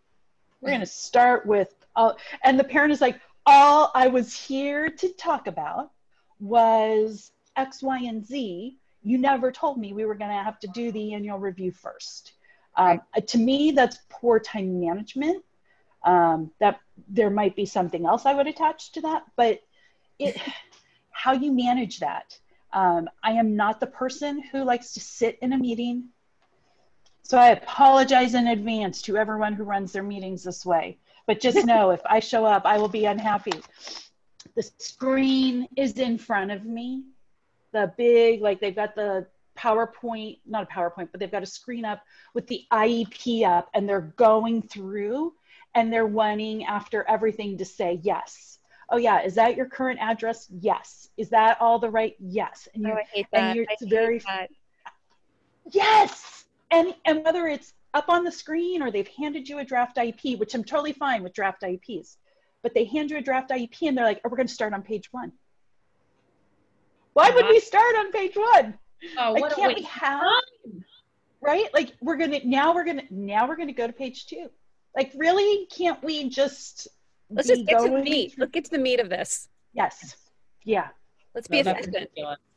B: We're going to start with, uh, and the parent is like, all I was here to talk about was X, Y, and Z. You never told me we were going to have to do the annual review first. Um, to me, that's poor time management. Um, that there might be something else I would attach to that, but it, how you manage that. Um, I am not the person who likes to sit in a meeting. So I apologize in advance to everyone who runs their meetings this way. But just know if I show up, I will be unhappy. The screen is in front of me. The big, like they've got the PowerPoint, not a PowerPoint, but they've got a screen up with the IEP up and they're going through and they're wanting after everything to say yes. Oh yeah, is that your current address? Yes. Is that all the right? Yes.
C: And oh, you, oh, I hate that. And you're, it's very that.
B: yes. And and whether it's up on the screen or they've handed you a draft IEP, which I'm totally fine with draft IEPs, but they hand you a draft IEP and they're like, oh, we're going to start on page one. Why would we start on page one? Oh, what can't we have? Time. Right? Like we're gonna now we're gonna now we're gonna go to page two. Like really, can't we just
C: let's just get to the meat. Let's get to the meat of this.
B: Yes. Yeah.
C: Let's be efficient.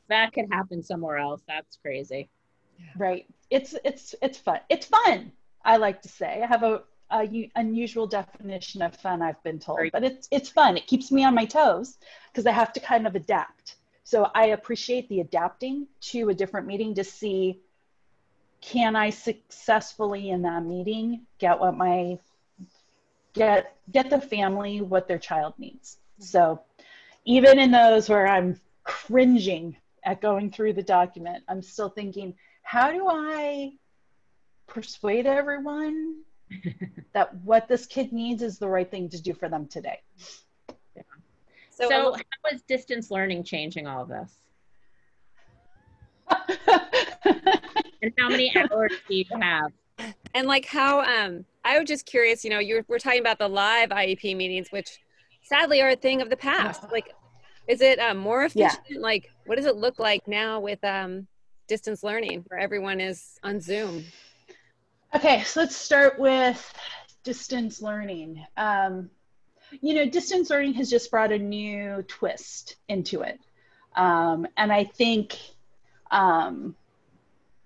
A: That could happen somewhere else. That's crazy.
B: Right. It's it's it's fun. It's fun. I like to say. I have a, a unusual definition of fun. I've been told, but it's it's fun. It keeps me on my toes because I have to kind of adapt. So I appreciate the adapting to a different meeting to see can I successfully in that meeting get what my get get the family what their child needs. So even in those where I'm cringing at going through the document, I'm still thinking, how do I persuade everyone that what this kid needs is the right thing to do for them today?
A: So, so how is distance learning changing all of this? and how many hours do you have?
C: And like how um I was just curious, you know, you we're talking about the live IEP meetings, which sadly are a thing of the past. Like is it um, more efficient? Yeah. Like what does it look like now with um distance learning where everyone is on Zoom?
B: Okay, so let's start with distance learning. Um, you know, distance learning has just brought a new twist into it. Um, and I think, um,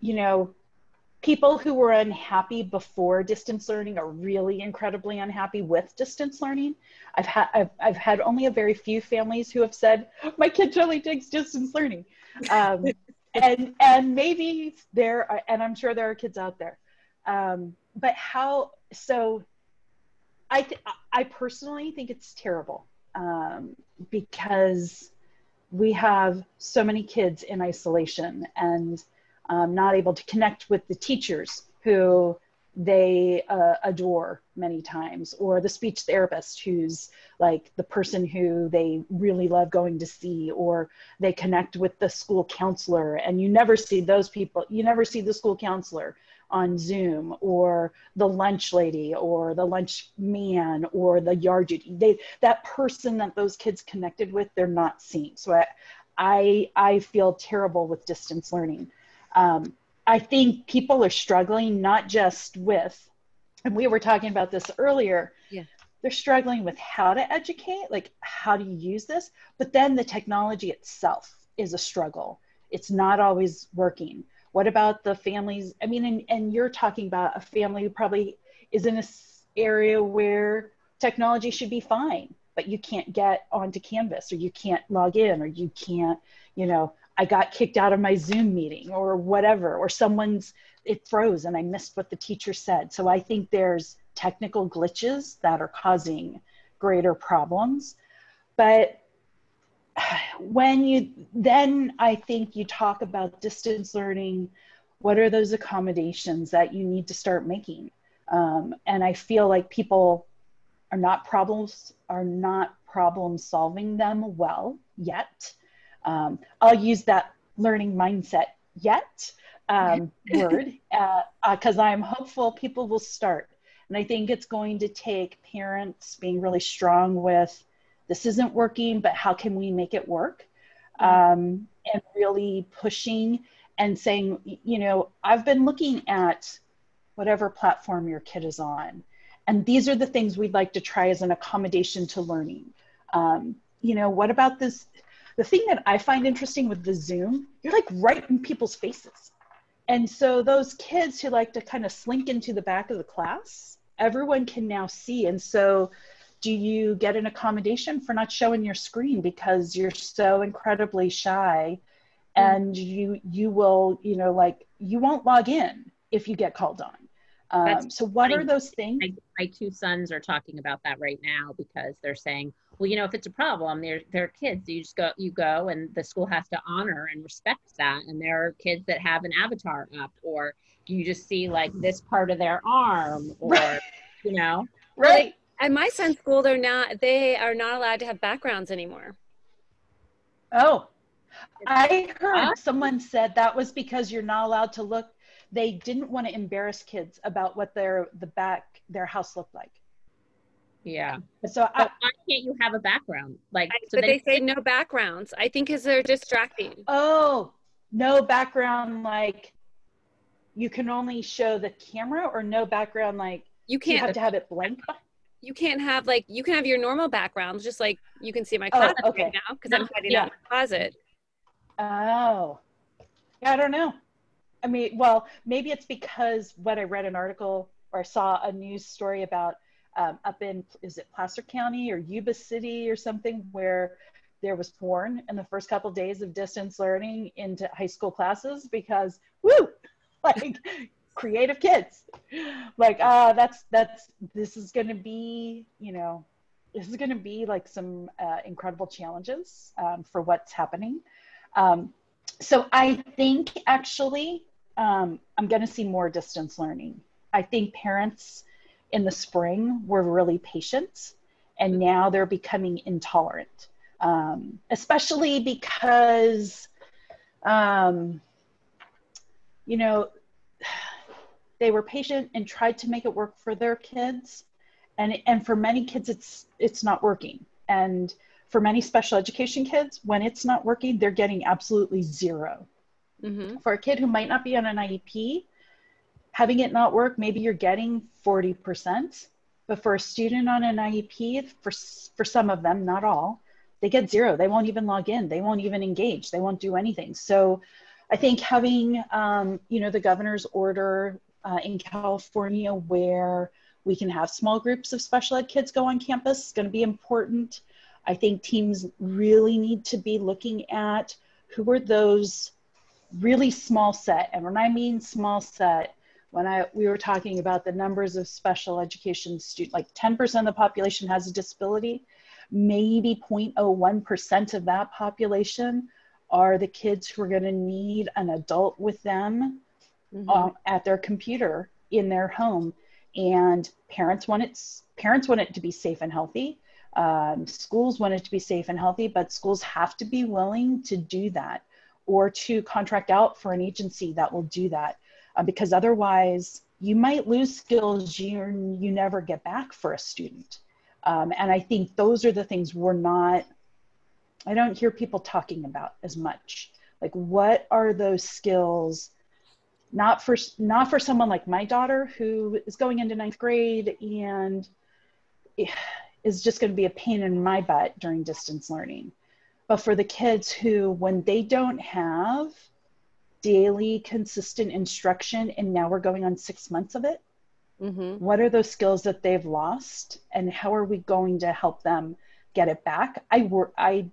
B: you know, people who were unhappy before distance learning are really incredibly unhappy with distance learning. I've had I've, I've had only a very few families who have said my kid totally takes distance learning, um, and and maybe there are, and I'm sure there are kids out there, um, but how so I, th- I personally think it's terrible um, because we have so many kids in isolation and um, not able to connect with the teachers who they uh, adore many times, or the speech therapist who's like the person who they really love going to see, or they connect with the school counselor, and you never see those people, you never see the school counselor on Zoom or the lunch lady or the lunch man or the yard duty. They that person that those kids connected with, they're not seeing. So I I, I feel terrible with distance learning. Um, I think people are struggling not just with, and we were talking about this earlier.
C: Yeah.
B: They're struggling with how to educate, like how do you use this? But then the technology itself is a struggle. It's not always working. What about the families? I mean, and, and you're talking about a family who probably is in an area where technology should be fine, but you can't get onto Canvas or you can't log in or you can't, you know, I got kicked out of my Zoom meeting or whatever, or someone's, it froze and I missed what the teacher said. So I think there's technical glitches that are causing greater problems. But when you then I think you talk about distance learning, what are those accommodations that you need to start making? Um, and I feel like people are not problems are not problem solving them well yet. Um, I'll use that learning mindset yet um, word because uh, uh, I'm hopeful people will start. And I think it's going to take parents being really strong with this isn't working, but how can we make it work? Mm-hmm. Um, and really pushing and saying, you know, I've been looking at whatever platform your kid is on. And these are the things we'd like to try as an accommodation to learning. Um, you know, what about this? The thing that I find interesting with the Zoom, you're like right in people's faces. And so those kids who like to kind of slink into the back of the class, everyone can now see. And so do you get an accommodation for not showing your screen because you're so incredibly shy mm. and you you will, you know, like you won't log in if you get called on. Um, so what are those things?
A: My, my, two sons are talking about that right now because they're saying, well, you know, if it's a problem, they're they're kids. You just go, you go, and the school has to honor and respect that. And there are kids that have an avatar up, or you just see like this part of their arm, or right. you know,
B: right.
C: At my son's school, they're not. They are not allowed to have backgrounds anymore.
B: Oh, I heard someone said that was because you're not allowed to look they didn't want to embarrass kids about what their the back their house looked like.
A: Yeah.
B: So I,
A: why can't you have a background? Like,
C: so but they, they say no backgrounds. I think because they're distracting.
B: Oh, no background. Like, you can only show the camera, or no background. Like,
C: you can't
B: you have to have it blank.
C: You can't have like you can have your normal backgrounds, just like you can see my oh, closet oh, okay. right now because I'm hiding yeah. out in my closet.
B: Oh, yeah, I don't know. I mean, well, maybe it's because when I read an article or saw a news story about um, up in, is it Placer County or Yuba City or something, where there was porn in the first couple of days of distance learning into high school classes because, woo, like creative kids. Like, uh, that's, that's, this is going to be, you know, this is going to be like some uh, incredible challenges um, for what's happening. Um, so I think actually um, I'm going to see more distance learning. I think parents in the spring were really patient and now they're becoming intolerant, um, especially because, um, you know, they were patient and tried to make it work for their kids. And, and for many kids, it's, it's not working. And for many special education kids, when it's not working, they're getting absolutely zero. Mm-hmm. For a kid who might not be on an IEP, having it not work, maybe you're getting 40%. But for a student on an IEP, for, for some of them, not all, they get zero. They won't even log in. They won't even engage. They won't do anything. So I think having, um, you know, the governor's order uh, in California where we can have small groups of special ed kids go on campus is going to be important. I think teams really need to be looking at who are those really small set. And when I mean small set, when I we were talking about the numbers of special education students, like 10% of the population has a disability, maybe 0.01% of that population are the kids who are going to need an adult with them mm-hmm. uh, at their computer in their home. And parents want it parents want it to be safe and healthy um, schools want it to be safe and healthy, but schools have to be willing to do that or to contract out for an agency that will do that uh, because otherwise you might lose skills you, you never get back for a student. Um, and I think those are the things we're not, I don't hear people talking about as much. Like, what are those skills? Not for not for someone like my daughter who is going into ninth grade and is just going to be a pain in my butt during distance learning. But for the kids who, when they don't have daily consistent instruction, and now we're going on six months of it, mm-hmm. what are those skills that they've lost, and how are we going to help them get it back? I work, I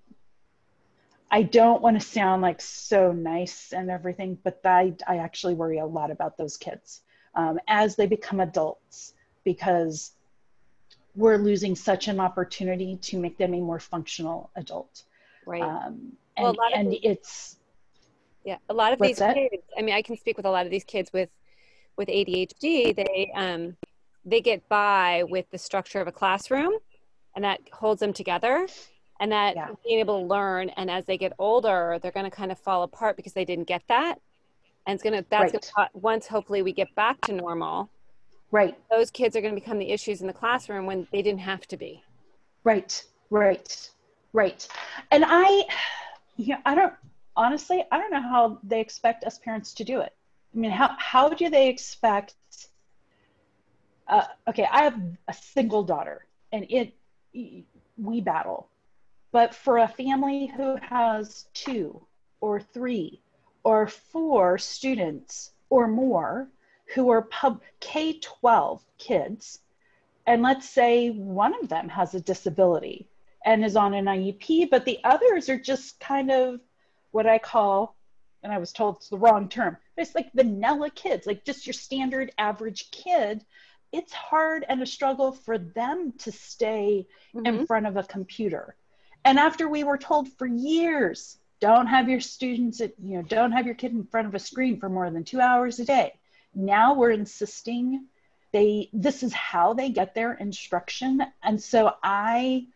B: I don't want to sound like so nice and everything, but I, I actually worry a lot about those kids um, as they become adults because we're losing such an opportunity to make them a more functional adult.
C: Right.
B: Um,
C: Well,
B: and
C: lot
B: and
C: these-
B: it's
C: Yeah, a lot of
B: What's
C: these
B: that?
C: kids. I mean, I can speak with a lot of these kids with with ADHD. They um they get by with the structure of a classroom, and that holds them together, and that
B: Yeah.
C: being able to learn. And as they get older, they're going to kind of fall apart because they didn't get that, and it's gonna that's
B: Right.
C: gonna once hopefully we get back to normal.
B: right,
C: Those kids are going to become the issues in the classroom when they didn't have to be.
B: right, right, right. And I, yeah, I don't honestly, I don't know how they expect us parents to do it. I mean, how how do they expect? Uh, okay, I have a single daughter, and it we battle. But for a family who has two or three or four students or more who are pub K 12 kids, and let's say one of them has a disability and is on an IEP, but the others are just kind of what I call, and I was told it's the wrong term, but it's like vanilla kids, like just your standard average kid. It's hard and a struggle for them to stay in
C: Mhm.
B: front of a computer. And after we were told for years, don't have your students, at, you know, don't have your kid in front of a screen for more than two hours a day. Now we're insisting they this is how they get their instruction. And so I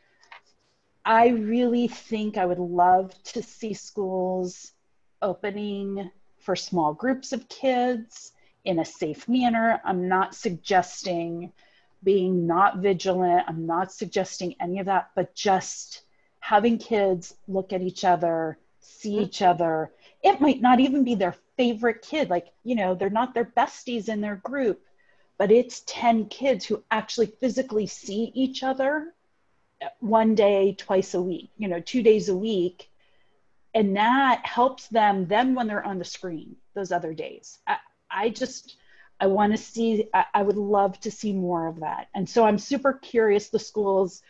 B: I really think I would love to see schools opening for small groups of kids in a safe manner. I'm not suggesting being not vigilant. I'm not suggesting any of that, but just having kids look at each other, see mm-hmm. each other. It might not even be their favorite kid. Like, you know, they're not their besties in their group, but it's 10 kids who actually physically see each other one day, twice a week, you know, two days a week. And that helps them then when they're on the screen those other days. I, I just, I want to see, I, I would love to see more of that. And so I'm super curious the schools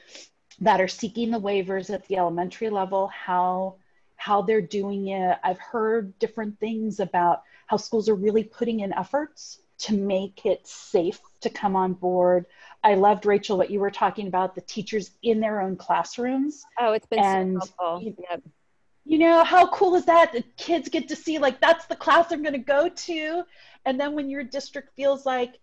B: that are seeking the waivers at the elementary level, how how they're doing it. I've heard different things about how schools are really putting in efforts to make it safe to come on board. I loved Rachel what you were talking about the teachers in their own classrooms.
C: Oh, it's been
B: And
C: so helpful.
B: you-
C: Yep.
B: You know, how cool is that? The kids get to see like that's the class I'm going to go to. And then when your district feels like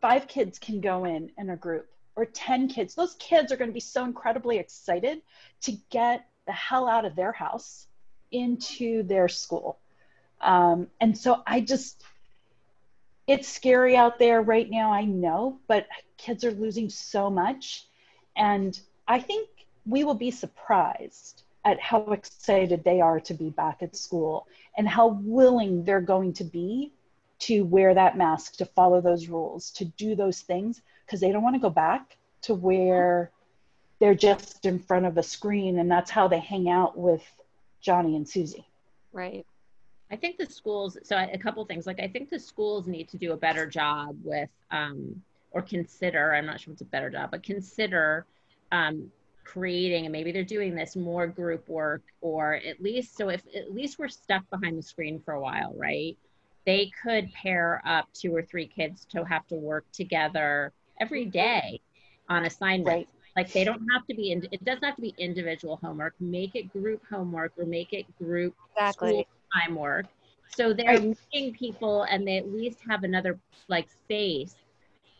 B: five kids can go in in a group or 10 kids, those kids are going to be so incredibly excited to get the hell out of their house into their school. Um, and so I just, it's scary out there right now, I know, but kids are losing so much. And I think we will be surprised at how excited they are to be back at school and how willing they're going to be to wear that mask, to follow those rules, to do those things, because they don't want to go back to where they're just in front of a screen and that's how they hang out with Johnny and Susie.
C: Right.
A: I think the schools, so a couple things, like I think the schools need to do a better job with, um, or consider, I'm not sure it's a better job, but consider um, creating, and maybe they're doing this more group work, or at least, so if at least we're stuck behind the screen for a while, right? They could pair up two or three kids to have to work together every day on assignments.
B: Right.
A: Like they don't have to be, in, it doesn't have to be individual homework. Make it group homework or make it group
C: Exactly.
A: school time work. So they're
B: Right.
A: meeting people and they at least have another like face.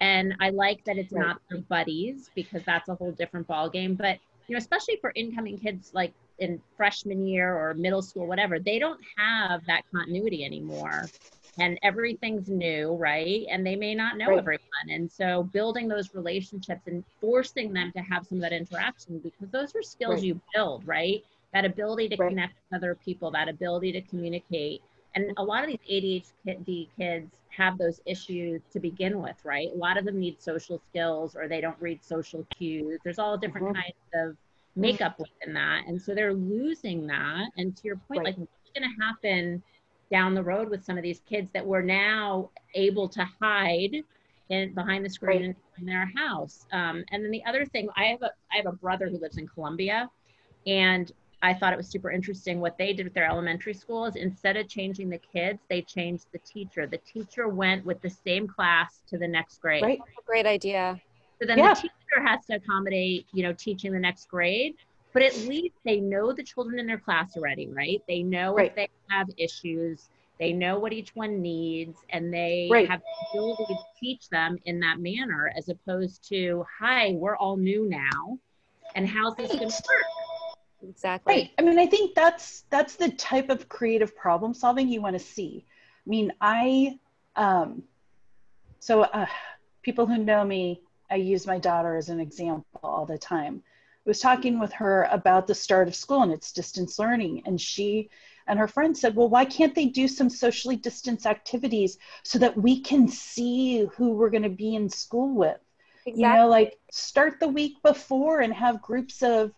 A: And I like that it's
B: Right.
A: not their buddies because that's a whole different ball game. But you know, especially for incoming kids like in freshman year or middle school, whatever, they don't have that continuity anymore. And everything's new, right? And they may not know
B: Right.
A: everyone. And so building those relationships and forcing them to have some of that interaction because those are skills you build, right? That ability to
B: Right.
A: connect with other people, that ability to communicate. And a lot of these ADHD kids have those issues to begin with, right? A lot of them need social skills or they don't read social cues. There's all different
B: Mhm.
A: kinds of makeup within that. And so they're losing that. And to your point,
B: Right.
A: like what's going to happen down the road with some of these kids that we're now able to hide in behind the screen
B: Right.
A: in their house. Um, and then the other thing, I have a I have a brother who lives in Colombia, and I thought it was super interesting what they did with their elementary schools. Instead of changing the kids, they changed the teacher. The teacher went with the same class to the next grade.
B: Right.
C: Great idea.
A: So then
B: Yeah.
A: the teacher has to accommodate, you know, teaching the next grade. But at least they know the children in their class already, right? They know
B: Right.
A: if they have issues, they know what each one needs, and they
B: Right.
A: have the ability to teach them in that manner as opposed to, hi, we're all new now. And how's this going to work?
C: Exactly.
B: Right. I mean, I think that's that's the type of creative problem solving you want to see. I mean, I um, so uh, people who know me, I use my daughter as an example all the time. I was talking with her about the start of school and it's distance learning, and she and her friend said, "Well, why can't they do some socially distanced activities so that we can see who we're going to be in school with?"
C: Exactly.
B: you know like start the week before and have groups of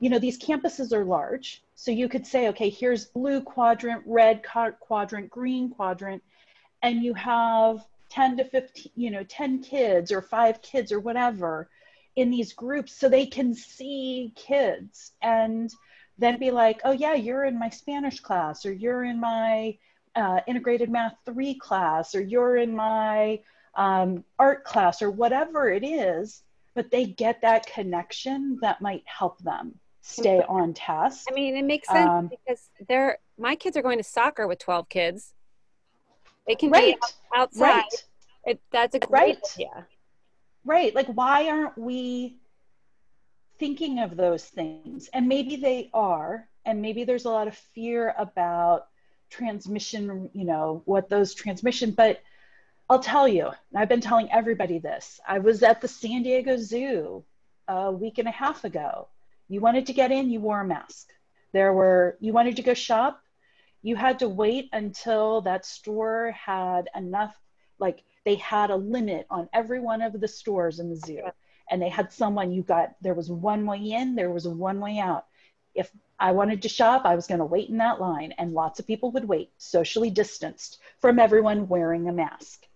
B: you know these campuses are large. So you could say okay here's blue quadrant red quadrant green quadrant and you have 10 to 15 you know 10 kids or 5 kids or whatever in these groups so they can see kids and then be like oh yeah you're in my spanish class or you're in my uh, integrated math 3 class or you're in my um, art class or whatever it is, but they get that connection that might help them stay on task.
C: I mean, it makes sense
B: Um,
C: because they're my kids are going to soccer with 12 kids. They can
B: Right,
C: be outside.
B: right,
C: It, that's a great
B: Right.
C: idea.
B: right. Like, why aren't we thinking of those things? And maybe they are, and maybe there's a lot of fear about transmission, you know, what those transmission, but I'll tell you, and I've been telling everybody this. I was at the San Diego Zoo a week and a half ago. You wanted to get in, you wore a mask. There were, you wanted to go shop, you had to wait until that store had enough, like they had a limit on every one of the stores in the zoo. And they had someone, you got, there was one way in, there was one way out. If I wanted to shop, I was going to wait in that line, and lots of people would wait, socially distanced from everyone wearing a mask.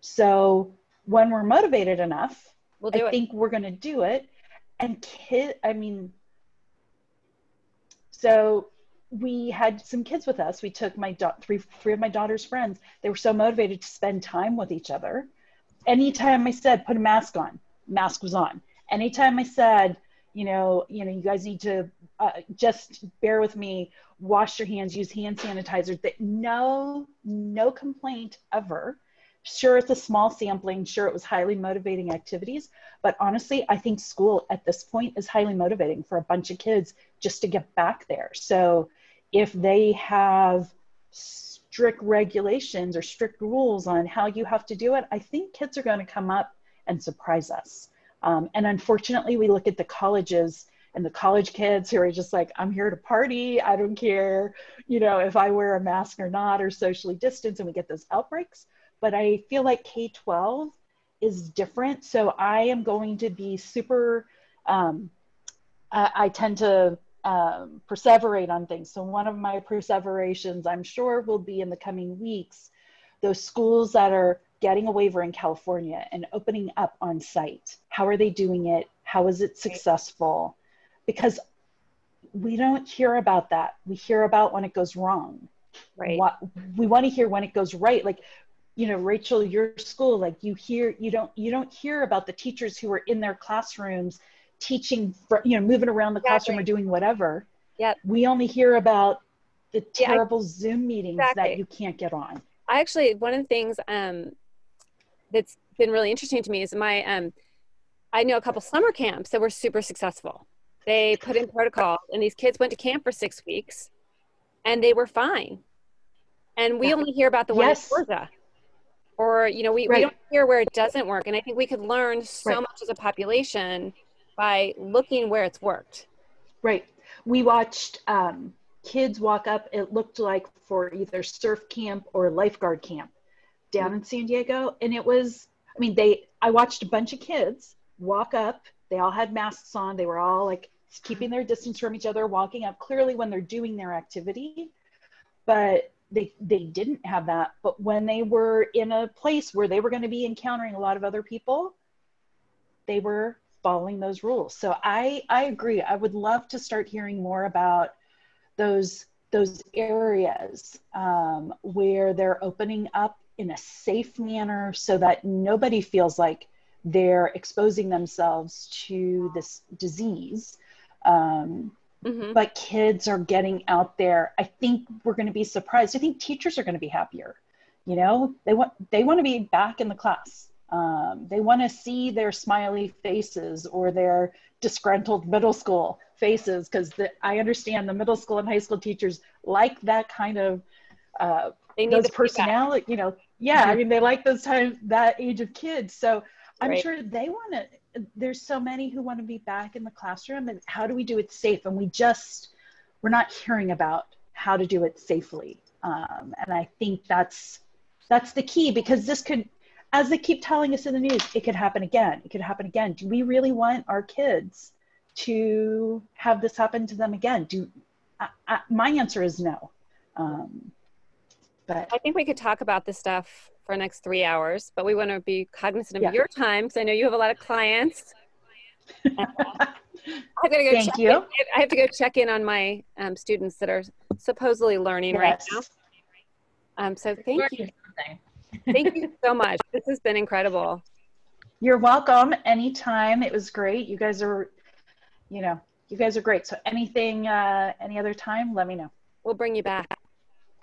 B: So when we're motivated enough,
C: We'll do
B: I
C: it.
B: think we're going to do it. And kid, I mean, so we had some kids with us. We took my da- three three of my daughter's friends. They were so motivated to spend time with each other. Anytime I said put a mask on, mask was on. Anytime I said, you know, you know, you guys need to uh, just bear with me, wash your hands, use hand sanitizer. That no, no complaint ever. Sure, it's a small sampling. Sure, it was highly motivating activities. But honestly, I think school at this point is highly motivating for a bunch of kids just to get back there. So if they have strict regulations or strict rules on how you have to do it, I think kids are going to come up and surprise us. Um, and unfortunately, we look at the colleges and the college kids who are just like, I'm here to party. I don't care, you know, if I wear a mask or not or socially distance, and we get those outbreaks. But I feel like K 12 is different. So I am going to be super, um, I, I tend to um, perseverate on things. So one of my perseverations, I'm sure, will be in the coming weeks, those schools that are getting a waiver in California and opening up on site. How are they doing it? How is it successful? Because we don't hear about that. We hear about when it goes wrong.
C: Right.
B: What, we want to hear when it goes right. Like, you know, Rachel, your school, like you hear, you don't, you don't hear about the teachers who are in their classrooms teaching, for, you know, moving around the classroom or doing whatever.
C: Yep.
B: We only hear about the
C: Yeah, I-
B: terrible Zoom meetings that you can't get on.
C: I actually one of the things um, that's been really interesting to me is my um, I know a couple summer camps that were super successful. They put in protocols, and these kids went to camp for six weeks, and they were fine. And we
B: Yeah.
C: only hear about the one
B: Yes.
C: in Georgia, or you know, we, we don't hear where it doesn't work. And I think we could learn so
B: Right.
C: much as a population by looking where it's worked.
B: Right. We watched um, kids walk up. It looked like for either surf camp or lifeguard camp down in San Diego. And it was, I mean, they, I watched a bunch of kids walk up. They all had masks on. They were all like keeping their distance from each other, walking up clearly when they're doing their activity. But they, they didn't have that. But when they were in a place where they were going to be encountering a lot of other people, they were following those rules. So I I agree. I would love to start hearing more about those those areas um, where they're opening up in a safe manner so that nobody feels like they're exposing themselves to this disease um, mm-hmm. but kids are getting out there i think we're going to be surprised i think teachers are going to be happier you know they want they want to be back in the class um, they want to see their smiley faces or their disgruntled middle school faces because I understand the middle school and high school teachers like that kind of uh, they need those personality. You know, yeah, mm-hmm. I mean they like those times that age of kids. So I'm right. sure they want to. There's so many who want to be back in the classroom, and how do we do it safe? And we just we're not hearing about how to do it safely. Um, and I think that's that's the key because this could as they keep telling us in the news, it could happen again. It could happen again. Do we really want our kids to have this happen to them again? Do I, I, my answer is no. Um, but
C: I think we could talk about this stuff for the next three hours, but we want to be cognizant of yeah. your time because I know you have a lot of clients. I have to go
B: Thank you. In.
C: I have to go check in on my um, students that are supposedly learning yes. right now. Um, so thank you. Thank you so much. This has been incredible.
B: You're welcome. Anytime. It was great. You guys are, you know, you guys are great. So anything, uh, any other time, let me know.
C: We'll bring you back.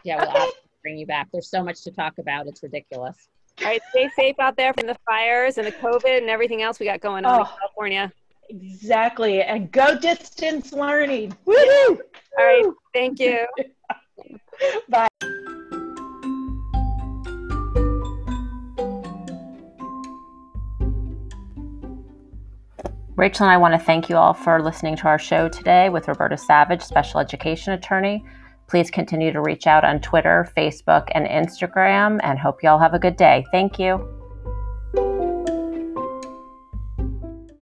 A: Yeah, we'll okay. bring you back. There's so much to talk about. It's ridiculous.
C: All right, stay safe out there from the fires and the COVID and everything else we got going on oh, in California.
B: Exactly. And go distance learning. Woo hoo!
C: All right. Thank you.
B: Bye.
A: Rachel and I want to thank you all for listening to our show today with Roberta Savage, special education attorney. Please continue to reach out on Twitter, Facebook, and Instagram, and hope you all have a good day. Thank you.